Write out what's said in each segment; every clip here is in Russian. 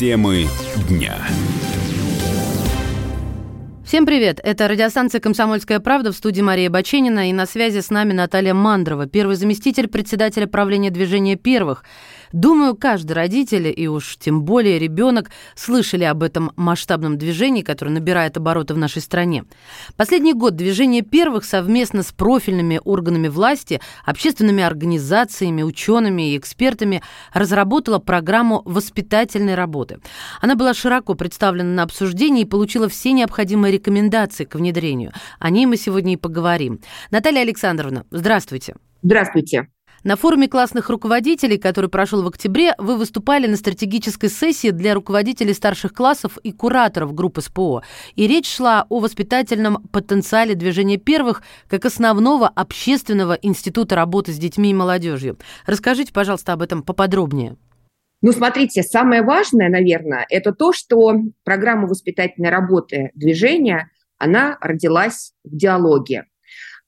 Темы дня. Всем привет! Это радиостанция «Комсомольская правда» в студии Мария Баченина и на связи с нами Наталья Мандрова, первый заместитель председателя правления движения «Первых». Думаю, каждый родитель, и уж тем более ребенок, слышали об этом масштабном движении, которое набирает обороты в нашей стране. Последний год движение первых совместно с профильными органами власти, общественными организациями, учеными и экспертами разработала программу воспитательной работы. Она была широко представлена на обсуждении и получила все необходимые рекомендации к внедрению. О ней мы сегодня и поговорим. Наталья Александровна, здравствуйте. Здравствуйте. На форуме классных руководителей, который прошел в октябре, вы выступали на стратегической сессии для руководителей старших классов и кураторов группы СПО. И речь шла о воспитательном потенциале движения первых как основного общественного института работы с детьми и молодежью. Расскажите, пожалуйста, об этом поподробнее. Ну, смотрите, самое важное, наверное, это то, что программа воспитательной работы движения, она родилась в диалоге.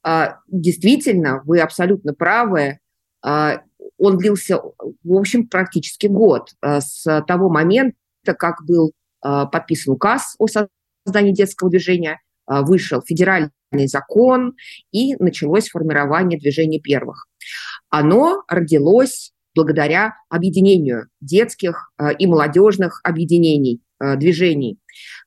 А, действительно, вы абсолютно правы, он длился, в общем, практически год а, с того момента, как был а, подписан указ о создании детского движения, вышел федеральный закон и началось формирование движения первых. Оно родилось благодаря объединению детских и молодежных объединений, движений.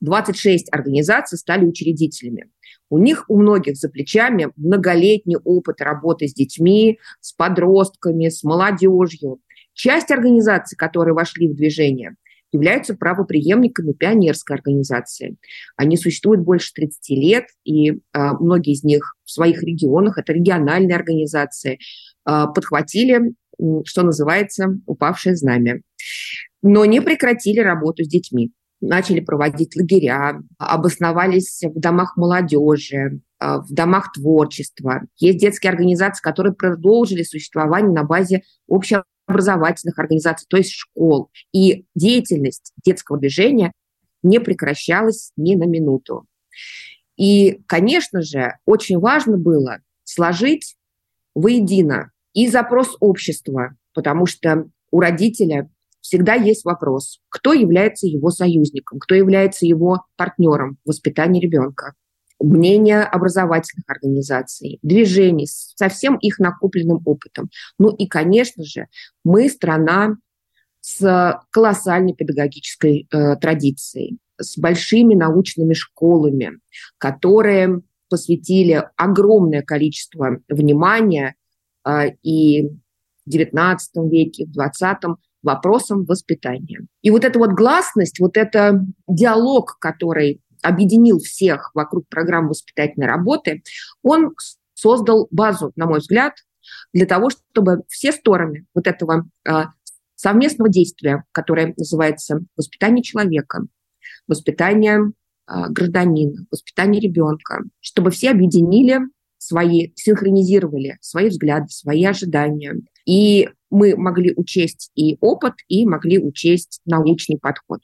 26 организаций стали учредителями. У них у многих за плечами многолетний опыт работы с детьми, с подростками, с молодежью. Часть организаций, которые вошли в движение, являются правоприемниками пионерской организации. Они существуют больше 30 лет, и э, многие из них в своих регионах, это региональные организации, э, подхватили, что называется, упавшее знамя. Но не прекратили работу с детьми начали проводить лагеря, обосновались в домах молодежи, а, в домах творчества. Есть детские организации, которые продолжили существование на базе общеобразовательных организаций, то есть школ. И деятельность детского движения не прекращалась ни на минуту. И, конечно же, очень важно было сложить воедино и запрос общества, потому что у родителя всегда есть вопрос, кто является его союзником, кто является его партнером в воспитании ребенка. Мнение образовательных организаций, движений со всем их накопленным опытом. Ну и, конечно же, мы страна с колоссальной педагогической э, традицией, с большими научными школами, которые посвятили огромное количество внимания э, и в XIX веке, в XX вопросам воспитания. И вот эта вот гласность, вот это диалог, который объединил всех вокруг программы воспитательной работы, он создал базу, на мой взгляд, для того, чтобы все стороны вот этого э, совместного действия, которое называется воспитание человека, воспитание э, гражданина, воспитание ребенка, чтобы все объединили свои, синхронизировали свои взгляды, свои ожидания. И мы могли учесть и опыт, и могли учесть научный подход.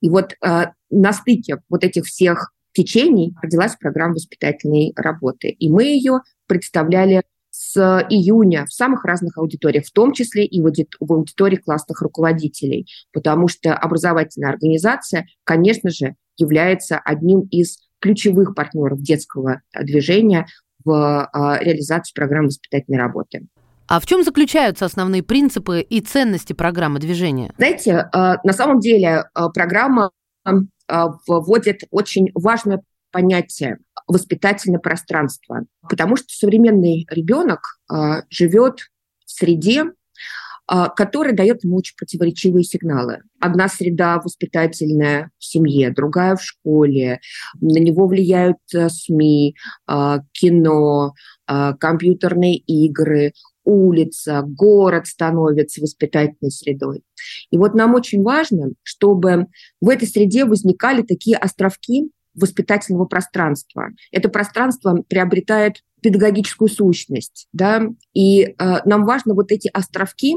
И вот э, на стыке вот этих всех течений родилась программа воспитательной работы. И мы ее представляли с июня в самых разных аудиториях, в том числе и в аудитории классных руководителей, потому что образовательная организация, конечно же, является одним из ключевых партнеров детского движения в э, реализации программы воспитательной работы. А в чем заключаются основные принципы и ценности программы движения? Знаете, э, на самом деле э, программа э, вводит очень важное понятие воспитательное пространство, потому что современный ребенок живет в среде, которая дает ему очень противоречивые сигналы. Одна среда воспитательная в семье, другая в школе. На него влияют СМИ, кино, компьютерные игры, улица, город становится воспитательной средой. И вот нам очень важно, чтобы в этой среде возникали такие островки воспитательного пространства. Это пространство приобретает педагогическую сущность, да, и э, нам важно вот эти островки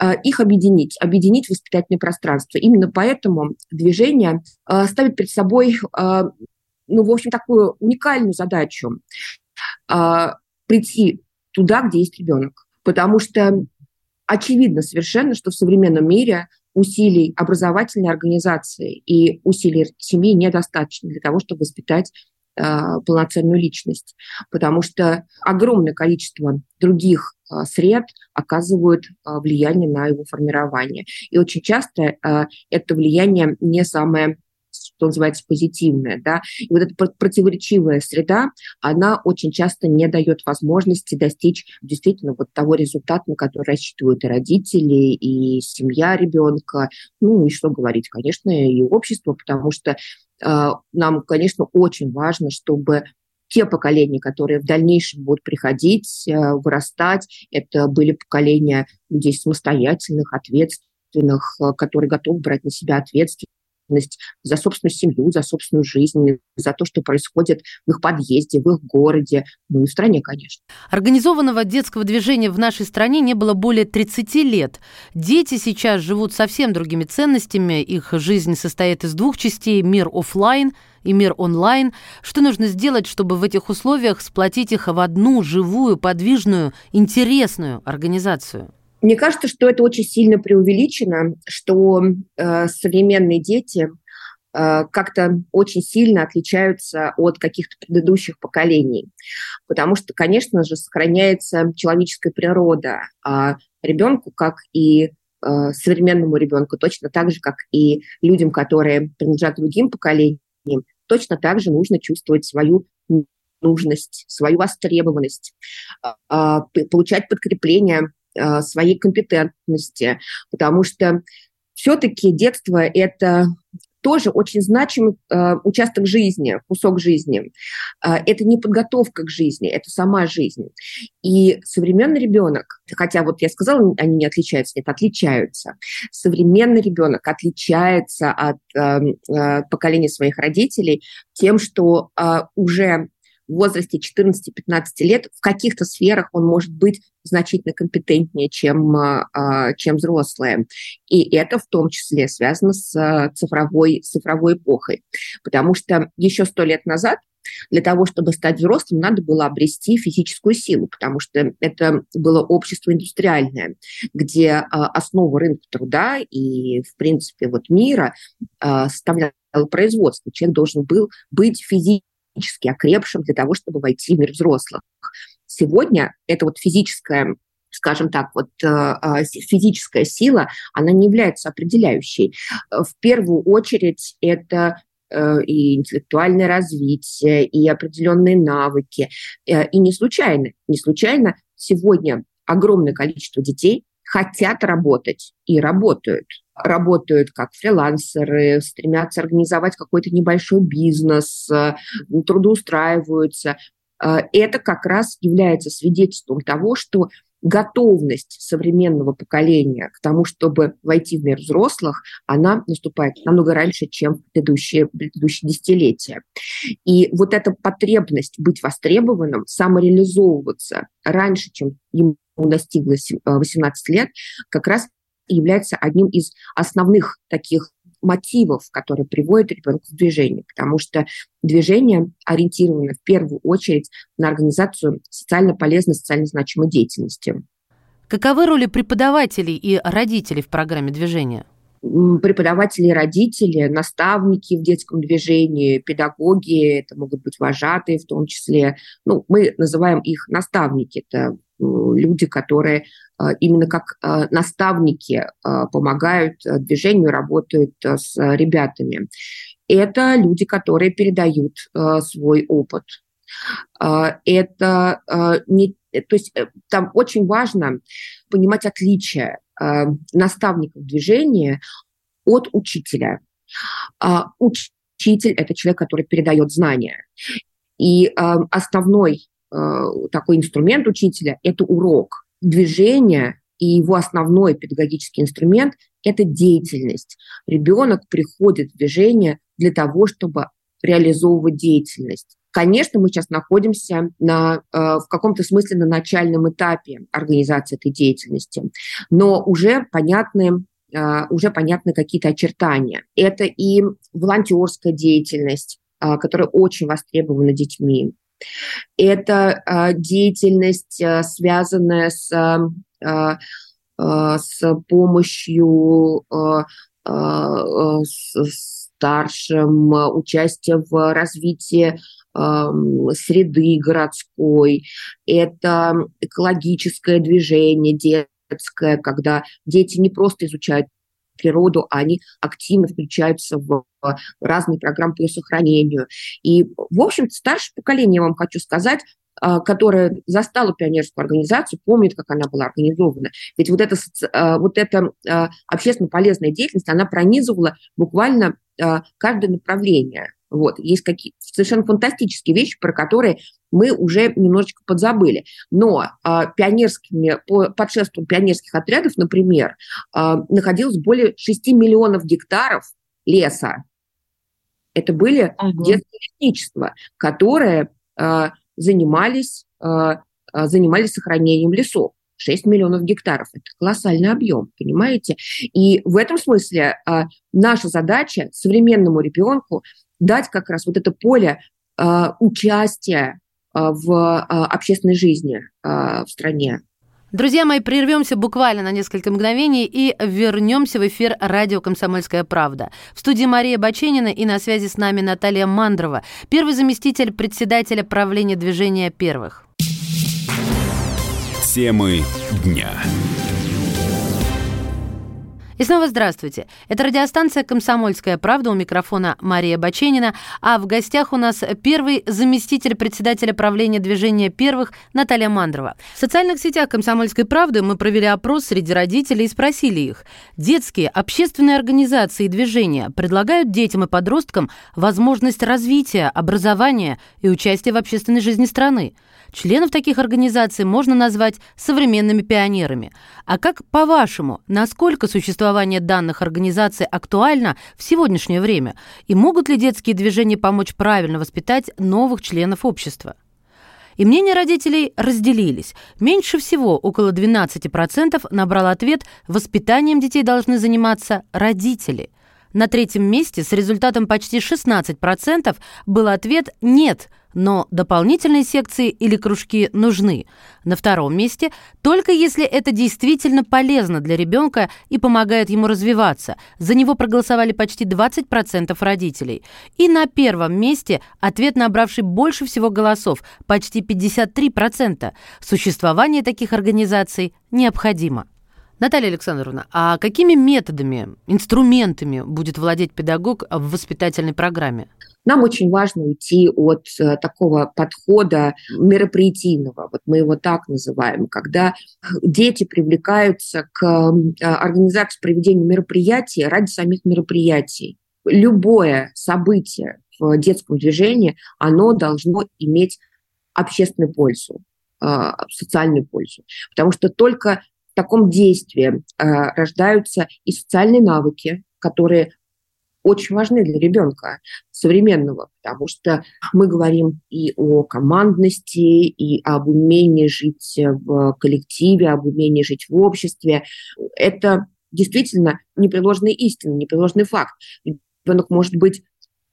э, их объединить, объединить воспитательное пространство. Именно поэтому движение э, ставит перед собой, э, ну, в общем, такую уникальную задачу прийти туда, где есть ребенок. Потому что очевидно совершенно, что в современном мире усилий образовательной организации и усилий семьи недостаточно для того, чтобы воспитать Э, полноценную личность, потому что огромное количество других э, сред оказывают э, влияние на его формирование. И очень часто это влияние не самое что называется, позитивное, да, и вот эта противоречивая среда, она очень часто не дает возможности достичь действительно вот того результата, на который рассчитывают и родители, и семья ребенка, ну и что говорить, конечно, и общество, потому что а, нам, конечно, очень важно, чтобы те поколения, которые в дальнейшем будут приходить, э, вырастать, это были поколения людей самостоятельных, ответственных, э, которые готовы брать на себя ответственность ответственность за собственную семью, за собственную жизнь, за то, что происходит в их подъезде, в их городе, ну и в стране, конечно. Организованного детского движения в нашей стране не было более 30 лет. Дети сейчас живут совсем другими ценностями, их жизнь состоит из двух частей – мир офлайн и мир онлайн. Что нужно сделать, чтобы в этих условиях сплотить их в одну живую, подвижную, интересную организацию? Мне кажется, что это очень сильно преувеличено, что э, современные дети э, как-то очень сильно отличаются от каких-то предыдущих поколений. Потому что, конечно же, сохраняется человеческая природа. А ребенку, как и э, современному ребенку, точно так же, как и людям, которые принадлежат другим поколениям, точно так же нужно чувствовать свою нужность, свою востребованность, а, получать подкрепление Э, своей компетентности, потому что все-таки детство – это тоже очень значимый э, участок жизни, кусок жизни. Э, это не подготовка к жизни, это сама жизнь. И современный ребенок, хотя вот я сказала, они не отличаются, нет, отличаются. Современный ребенок отличается от э, э, поколения своих родителей тем, что уже в возрасте 14-15 лет в каких-то сферах он может быть значительно компетентнее, чем, а, чем взрослые. И это в том числе связано с а, цифровой, цифровой эпохой. Потому что еще сто лет назад для того, чтобы стать взрослым, надо было обрести физическую силу, потому что это было общество индустриальное, где а, основу рынка труда и, в принципе, вот мира составляло производство. Человек должен был быть физически физически окрепшим для того, чтобы войти в мир взрослых. Сегодня это вот физическая скажем так, вот э, э, физическая сила, она не является определяющей. В первую очередь это э, и интеллектуальное развитие, и определенные навыки. И не случайно, не случайно сегодня огромное количество детей хотят работать и работают. Работают как фрилансеры, стремятся организовать какой-то небольшой бизнес, э, трудоустраиваются. Э, это как раз является свидетельством того, что готовность современного поколения к тому, чтобы войти в мир взрослых, она наступает намного раньше, чем предыдущие, предыдущие десятилетия. И вот эта потребность быть востребованным, самореализовываться раньше, чем ему достигла 18 лет, как раз является одним из основных таких мотивов, которые приводят ребенка в движение, потому что движение ориентировано в первую очередь на организацию социально полезной, социально значимой деятельности. Каковы роли преподавателей и родителей в программе движения? преподаватели, родители, наставники в детском движении, педагоги, это могут быть вожатые в том числе. Ну, мы называем их наставники. Это люди, которые а, именно как а, наставники а, помогают движению, работают с ребятами. Это люди, которые передают свой опыт. Это не, то есть э, там очень важно понимать отличия наставников движения от учителя. Учитель – это человек, который передает знания. И основной такой инструмент учителя – это урок – движение и его основной педагогический инструмент – это деятельность. Ребенок приходит в движение для того, чтобы реализовывать деятельность. Конечно, мы сейчас находимся на, э, в каком-то смысле на начальном этапе организации этой деятельности, но уже понятны э, уже понятны какие-то очертания. Это и волонтерская деятельность, э, которая очень востребована детьми. Это а, деятельность, а, связанная с а, с помощью старшим, участие в развитии среды городской, это экологическое движение детское, когда дети не просто изучают природу, а они активно включаются в разные программы по ее сохранению. И, в общем-то, старшее поколение, я вам хочу сказать, а, которое застало пионерскую организацию, помнит, как она была организована. Ведь вот эта, а, вот эта а, общественно полезная деятельность, она пронизывала буквально каждое направление. Вот. Есть какие совершенно фантастические вещи, про которые мы уже немножечко подзабыли. Но э, пионерскими, по, под шествием пионерских отрядов, например, э, находилось более 6 миллионов гектаров леса. Это были ага. детские лесничества, которые э, занимались, э, занимались сохранением лесов. 6 миллионов гектаров. Это колоссальный объем, понимаете? И в этом смысле э, наша задача современному ребенку дать как раз вот это поле э, участия э, в э, общественной жизни э, в стране. Друзья мои, прервемся буквально на несколько мгновений и вернемся в эфир радио «Комсомольская правда». В студии Мария Баченина и на связи с нами Наталья Мандрова, первый заместитель председателя правления движения первых. Темы дня. И снова здравствуйте. Это радиостанция «Комсомольская правда» у микрофона Мария Баченина, а в гостях у нас первый заместитель председателя правления движения первых Наталья Мандрова. В социальных сетях «Комсомольской правды» мы провели опрос среди родителей и спросили их, детские общественные организации и движения предлагают детям и подросткам возможность развития, образования и участия в общественной жизни страны. Членов таких организаций можно назвать современными пионерами. А как, по-вашему, насколько существование данных организаций актуально в сегодняшнее время? И могут ли детские движения помочь правильно воспитать новых членов общества? И мнения родителей разделились. Меньше всего, около 12%, набрал ответ «воспитанием детей должны заниматься родители». На третьем месте с результатом почти 16% был ответ «нет», но дополнительные секции или кружки нужны. На втором месте только если это действительно полезно для ребенка и помогает ему развиваться. За него проголосовали почти 20% родителей. И на первом месте ответ, набравший больше всего голосов, почти 53%. Существование таких организаций необходимо. Наталья Александровна, а какими методами, инструментами будет владеть педагог в воспитательной программе? Нам очень важно уйти от э, такого подхода мероприятийного, вот мы его так называем, когда дети привлекаются к э, организации проведения мероприятий ради самих мероприятий. Любое событие в детском движении, оно должно иметь общественную пользу, э, социальную пользу. Потому что только в таком действии рождаются и социальные навыки, которые очень важны для ребенка современного, потому что мы говорим и о командности, и об умении жить в коллективе, об умении жить в обществе. Это действительно непреложная истина, непреложный факт. Ребенок может быть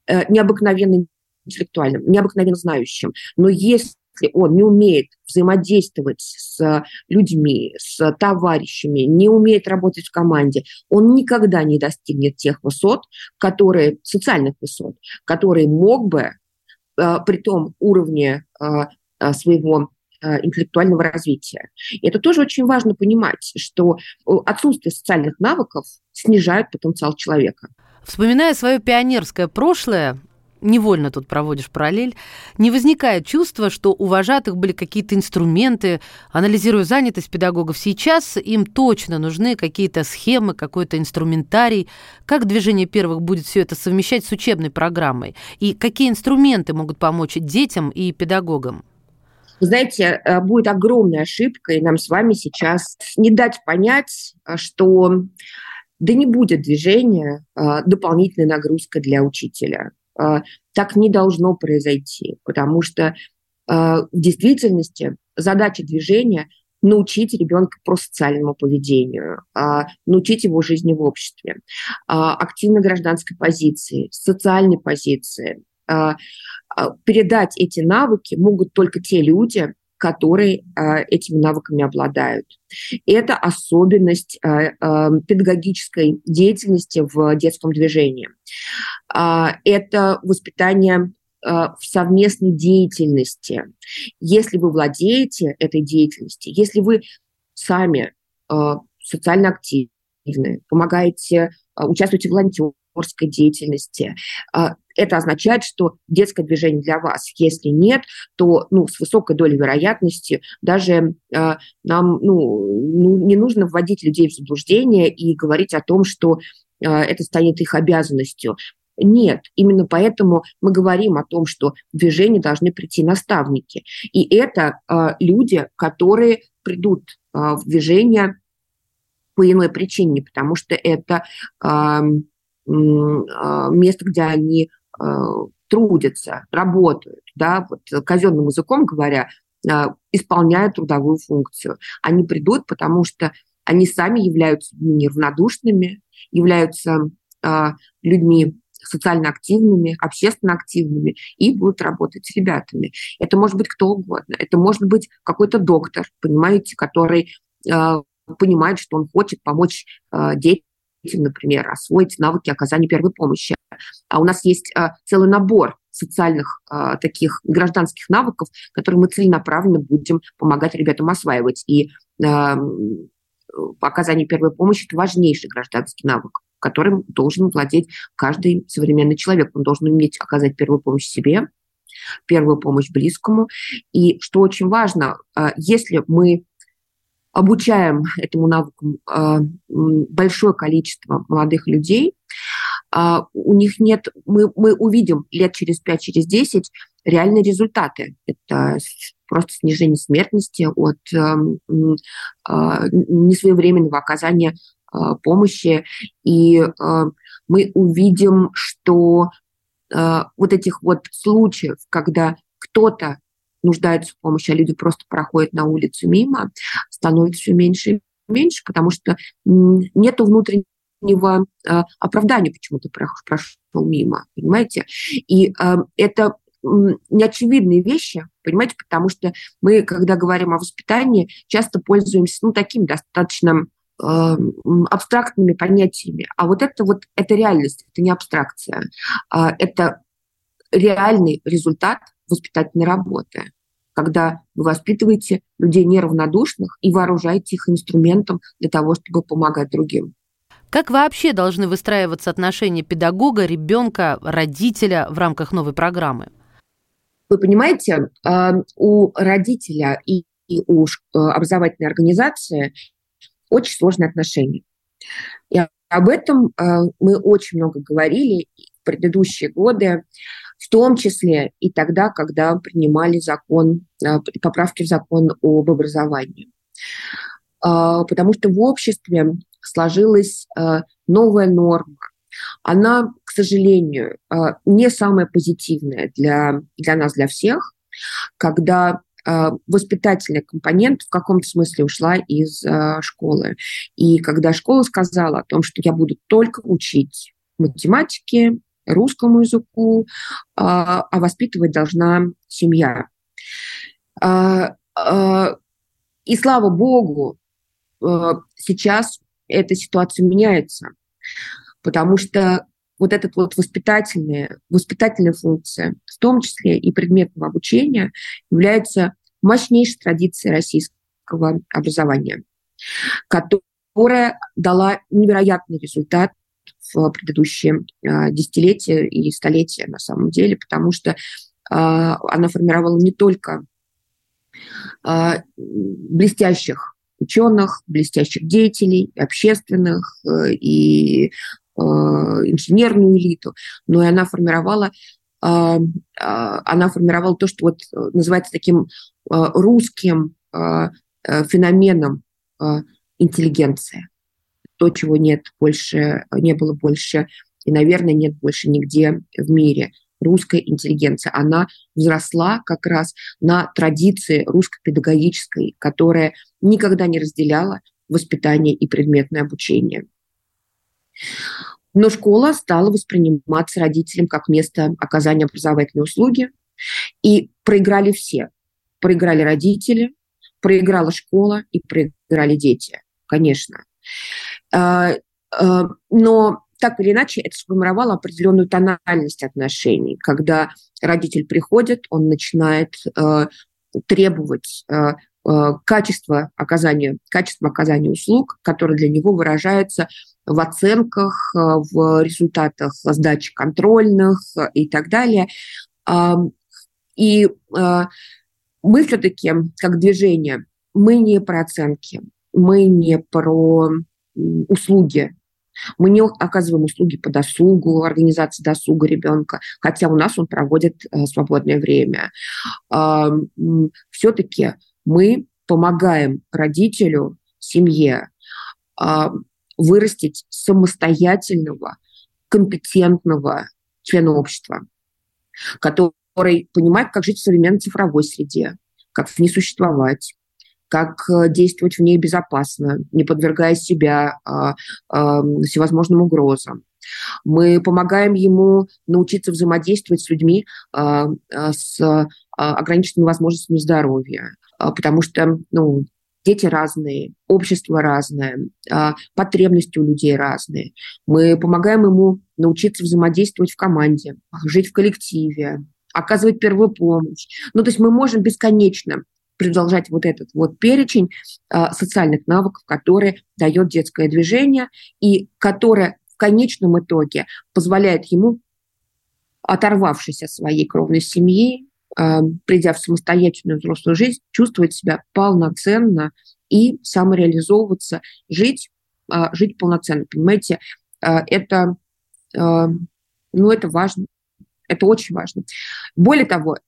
э, необыкновенно интеллектуальным, необыкновенно знающим, но если если он не умеет взаимодействовать с людьми, с товарищами, не умеет работать в команде, он никогда не достигнет тех высот, которые, социальных высот, которые мог бы э, при том уровне э, э, своего интеллектуального развития. И это тоже очень важно понимать, что отсутствие социальных навыков снижает потенциал человека. Вспоминая свое пионерское прошлое, невольно тут проводишь параллель, не возникает чувства, что у вожатых были какие-то инструменты. Анализируя занятость педагогов сейчас, им точно нужны какие-то схемы, какой-то инструментарий. Как движение первых будет все это совмещать с учебной программой? И какие инструменты могут помочь детям и педагогам? Вы знаете, э, будет огромной ошибкой нам с вами сейчас не дать понять, э, что да не будет движения э, дополнительной нагрузкой для учителя. А, так не должно произойти, потому что а, в действительности задача движения научить ребенка про социальному поведению, а, научить его жизни в обществе, активной гражданской позиции, социальной позиции. Передать эти навыки могут только те люди, которые этими навыками обладают. Это особенность педагогической деятельности в детском движении. Э, это воспитание э, в совместной деятельности. Если вы владеете этой деятельностью, если вы сами э, социально активны, помогаете, участвуете в волонтерской деятельности, это означает, что детское движение для вас. Если нет, то ну, с высокой долей вероятности даже э, нам ну, ну, не нужно вводить людей в заблуждение и говорить о том, что э, это станет их обязанностью. Нет, именно поэтому мы говорим о том, что в движение должны прийти наставники. И это э, люди, которые придут э, в движение по иной причине, потому что это э, место, где они трудятся, работают, да, вот казенным языком говоря, исполняют трудовую функцию. Они придут, потому что они сами являются неравнодушными, являются людьми социально активными, общественно активными и будут работать с ребятами. Это может быть кто угодно. Это может быть какой-то доктор, понимаете, который понимает, что он хочет помочь детям например, освоить навыки оказания первой помощи. А у нас есть а, целый набор социальных а, таких гражданских навыков, которые мы целенаправленно будем помогать ребятам осваивать. И а, оказание первой помощи – это важнейший гражданский навык которым должен владеть каждый современный человек. Он должен уметь оказать первую помощь себе, первую помощь близкому. И что очень важно, если мы обучаем этому навыку а, большое количество молодых людей. А, у них нет, мы, мы увидим лет через 5, через 10 реальные результаты. Это просто снижение смертности от а, несвоевременного оказания помощи. И мы увидим, что вот этих вот случаев, когда кто-то нуждаются в помощи, а люди просто проходят на улицу мимо, становится все меньше и меньше, потому что нету внутреннего оправдания, почему ты прошел мимо, понимаете? И это неочевидные вещи, понимаете, потому что мы, когда говорим о воспитании, часто пользуемся, ну, такими достаточно абстрактными понятиями. А вот это вот, это реальность, это не абстракция. Э, это реальный результат воспитательной работы когда вы воспитываете людей неравнодушных и вооружаете их инструментом для того, чтобы помогать другим. Как вообще должны выстраиваться отношения педагога, ребенка, родителя в рамках новой программы? Вы понимаете, у родителя и у э, образовательной организации очень сложные отношения. И об этом э, мы очень много говорили в предыдущие годы в том числе и тогда, когда принимали закон, э, поправки в закон об образовании. А, потому что в обществе сложилась э, новая норма. Она, к сожалению, э, не самая позитивная для, для нас, для всех, когда воспитательный компонент в каком-то смысле ушла из школы. И когда школа сказала о том, что я буду только учить математике, русскому языку, а, а воспитывать должна семья. И слава богу, сейчас эта ситуация меняется, потому что вот эта вот воспитательная, воспитательная функция, в том числе и предметного обучения, является мощнейшей традицией российского образования, которая дала невероятный результат в предыдущие а, десятилетия и столетия на самом деле, потому что а, она формировала не только а, блестящих ученых, блестящих деятелей, общественных э, и инженерную элиту, но и она формировала она формировала то, что вот называется таким русским феноменом интеллигенция то, чего нет больше, не было больше и, наверное, нет больше нигде в мире. Русская интеллигенция, она взросла как раз на традиции русской педагогической, которая никогда не разделяла воспитание и предметное обучение. Но школа стала восприниматься родителям как место оказания образовательной услуги, и проиграли все. проиграли родители, проиграла школа и проиграли дети, конечно. А, а, но так или иначе это сформировало определенную тональность отношений, когда родитель приходит, он начинает э, требовать э, э, качества оказания, качества оказания услуг, которые для него выражаются в оценках, э, в результатах сдачи контрольных э, и так далее. И мы все-таки, как движение, мы не про оценки, мы не про услуги, мы не оказываем услуги по досугу, организации досуга ребенка, хотя у нас он проводит свободное время. Все-таки мы помогаем родителю, семье вырастить самостоятельного, компетентного члена общества, который понимает, как жить в современной цифровой среде, как в ней существовать, как э, действовать в ней безопасно, не подвергая себя а, а, всевозможным угрозам. Мы помогаем ему научиться взаимодействовать с людьми а, а, с а, ограниченными возможностями здоровья, а, потому что ну, дети разные, общество разное, а, потребности у людей разные. Мы помогаем ему научиться взаимодействовать в команде, жить в коллективе, оказывать первую помощь. Ну, то есть мы можем бесконечно продолжать вот этот вот перечень э, социальных навыков, которые дает детское движение и которое в конечном итоге позволяет ему, оторвавшись от своей кровной семьи, придя в самостоятельную взрослую жизнь, чувствовать себя полноценно и самореализовываться, жить, э, жить полноценно. Понимаете, э, это, ну, это важно. Это очень важно. Более того,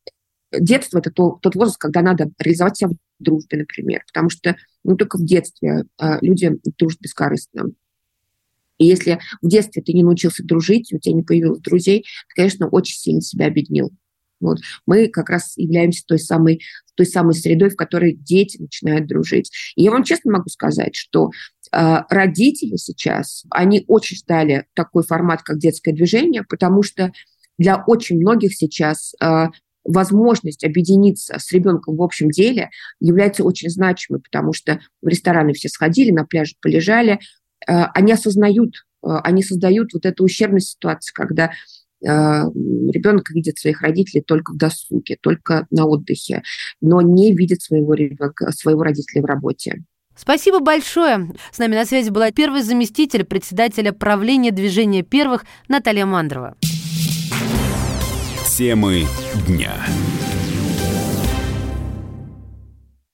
детство – это то, тот возраст, когда надо реализовать себя в дружбе, например, потому что ну, только в детстве люди дружат бескорыстно. И если в детстве ты не научился дружить, у тебя не появилось друзей, ты, конечно, очень сильно себя обеднил. Вот. Мы как раз являемся той самой, той самой средой, в которой дети начинают дружить. И я вам честно могу сказать, что э, родители сейчас, они очень ждали такой формат, как детское движение, потому что для очень многих сейчас э, возможность объединиться с ребенком в общем деле является очень значимой, потому что в рестораны все сходили, на пляже полежали, э, они осознают, они создают вот эту ущербную ситуацию, когда ребенок видит своих родителей только в досуге, только на отдыхе, но не видит своего ребенка, своего родителя в работе. Спасибо большое. С нами на связи была первый заместитель председателя правления движения первых Наталья Мандрова. Темы дня.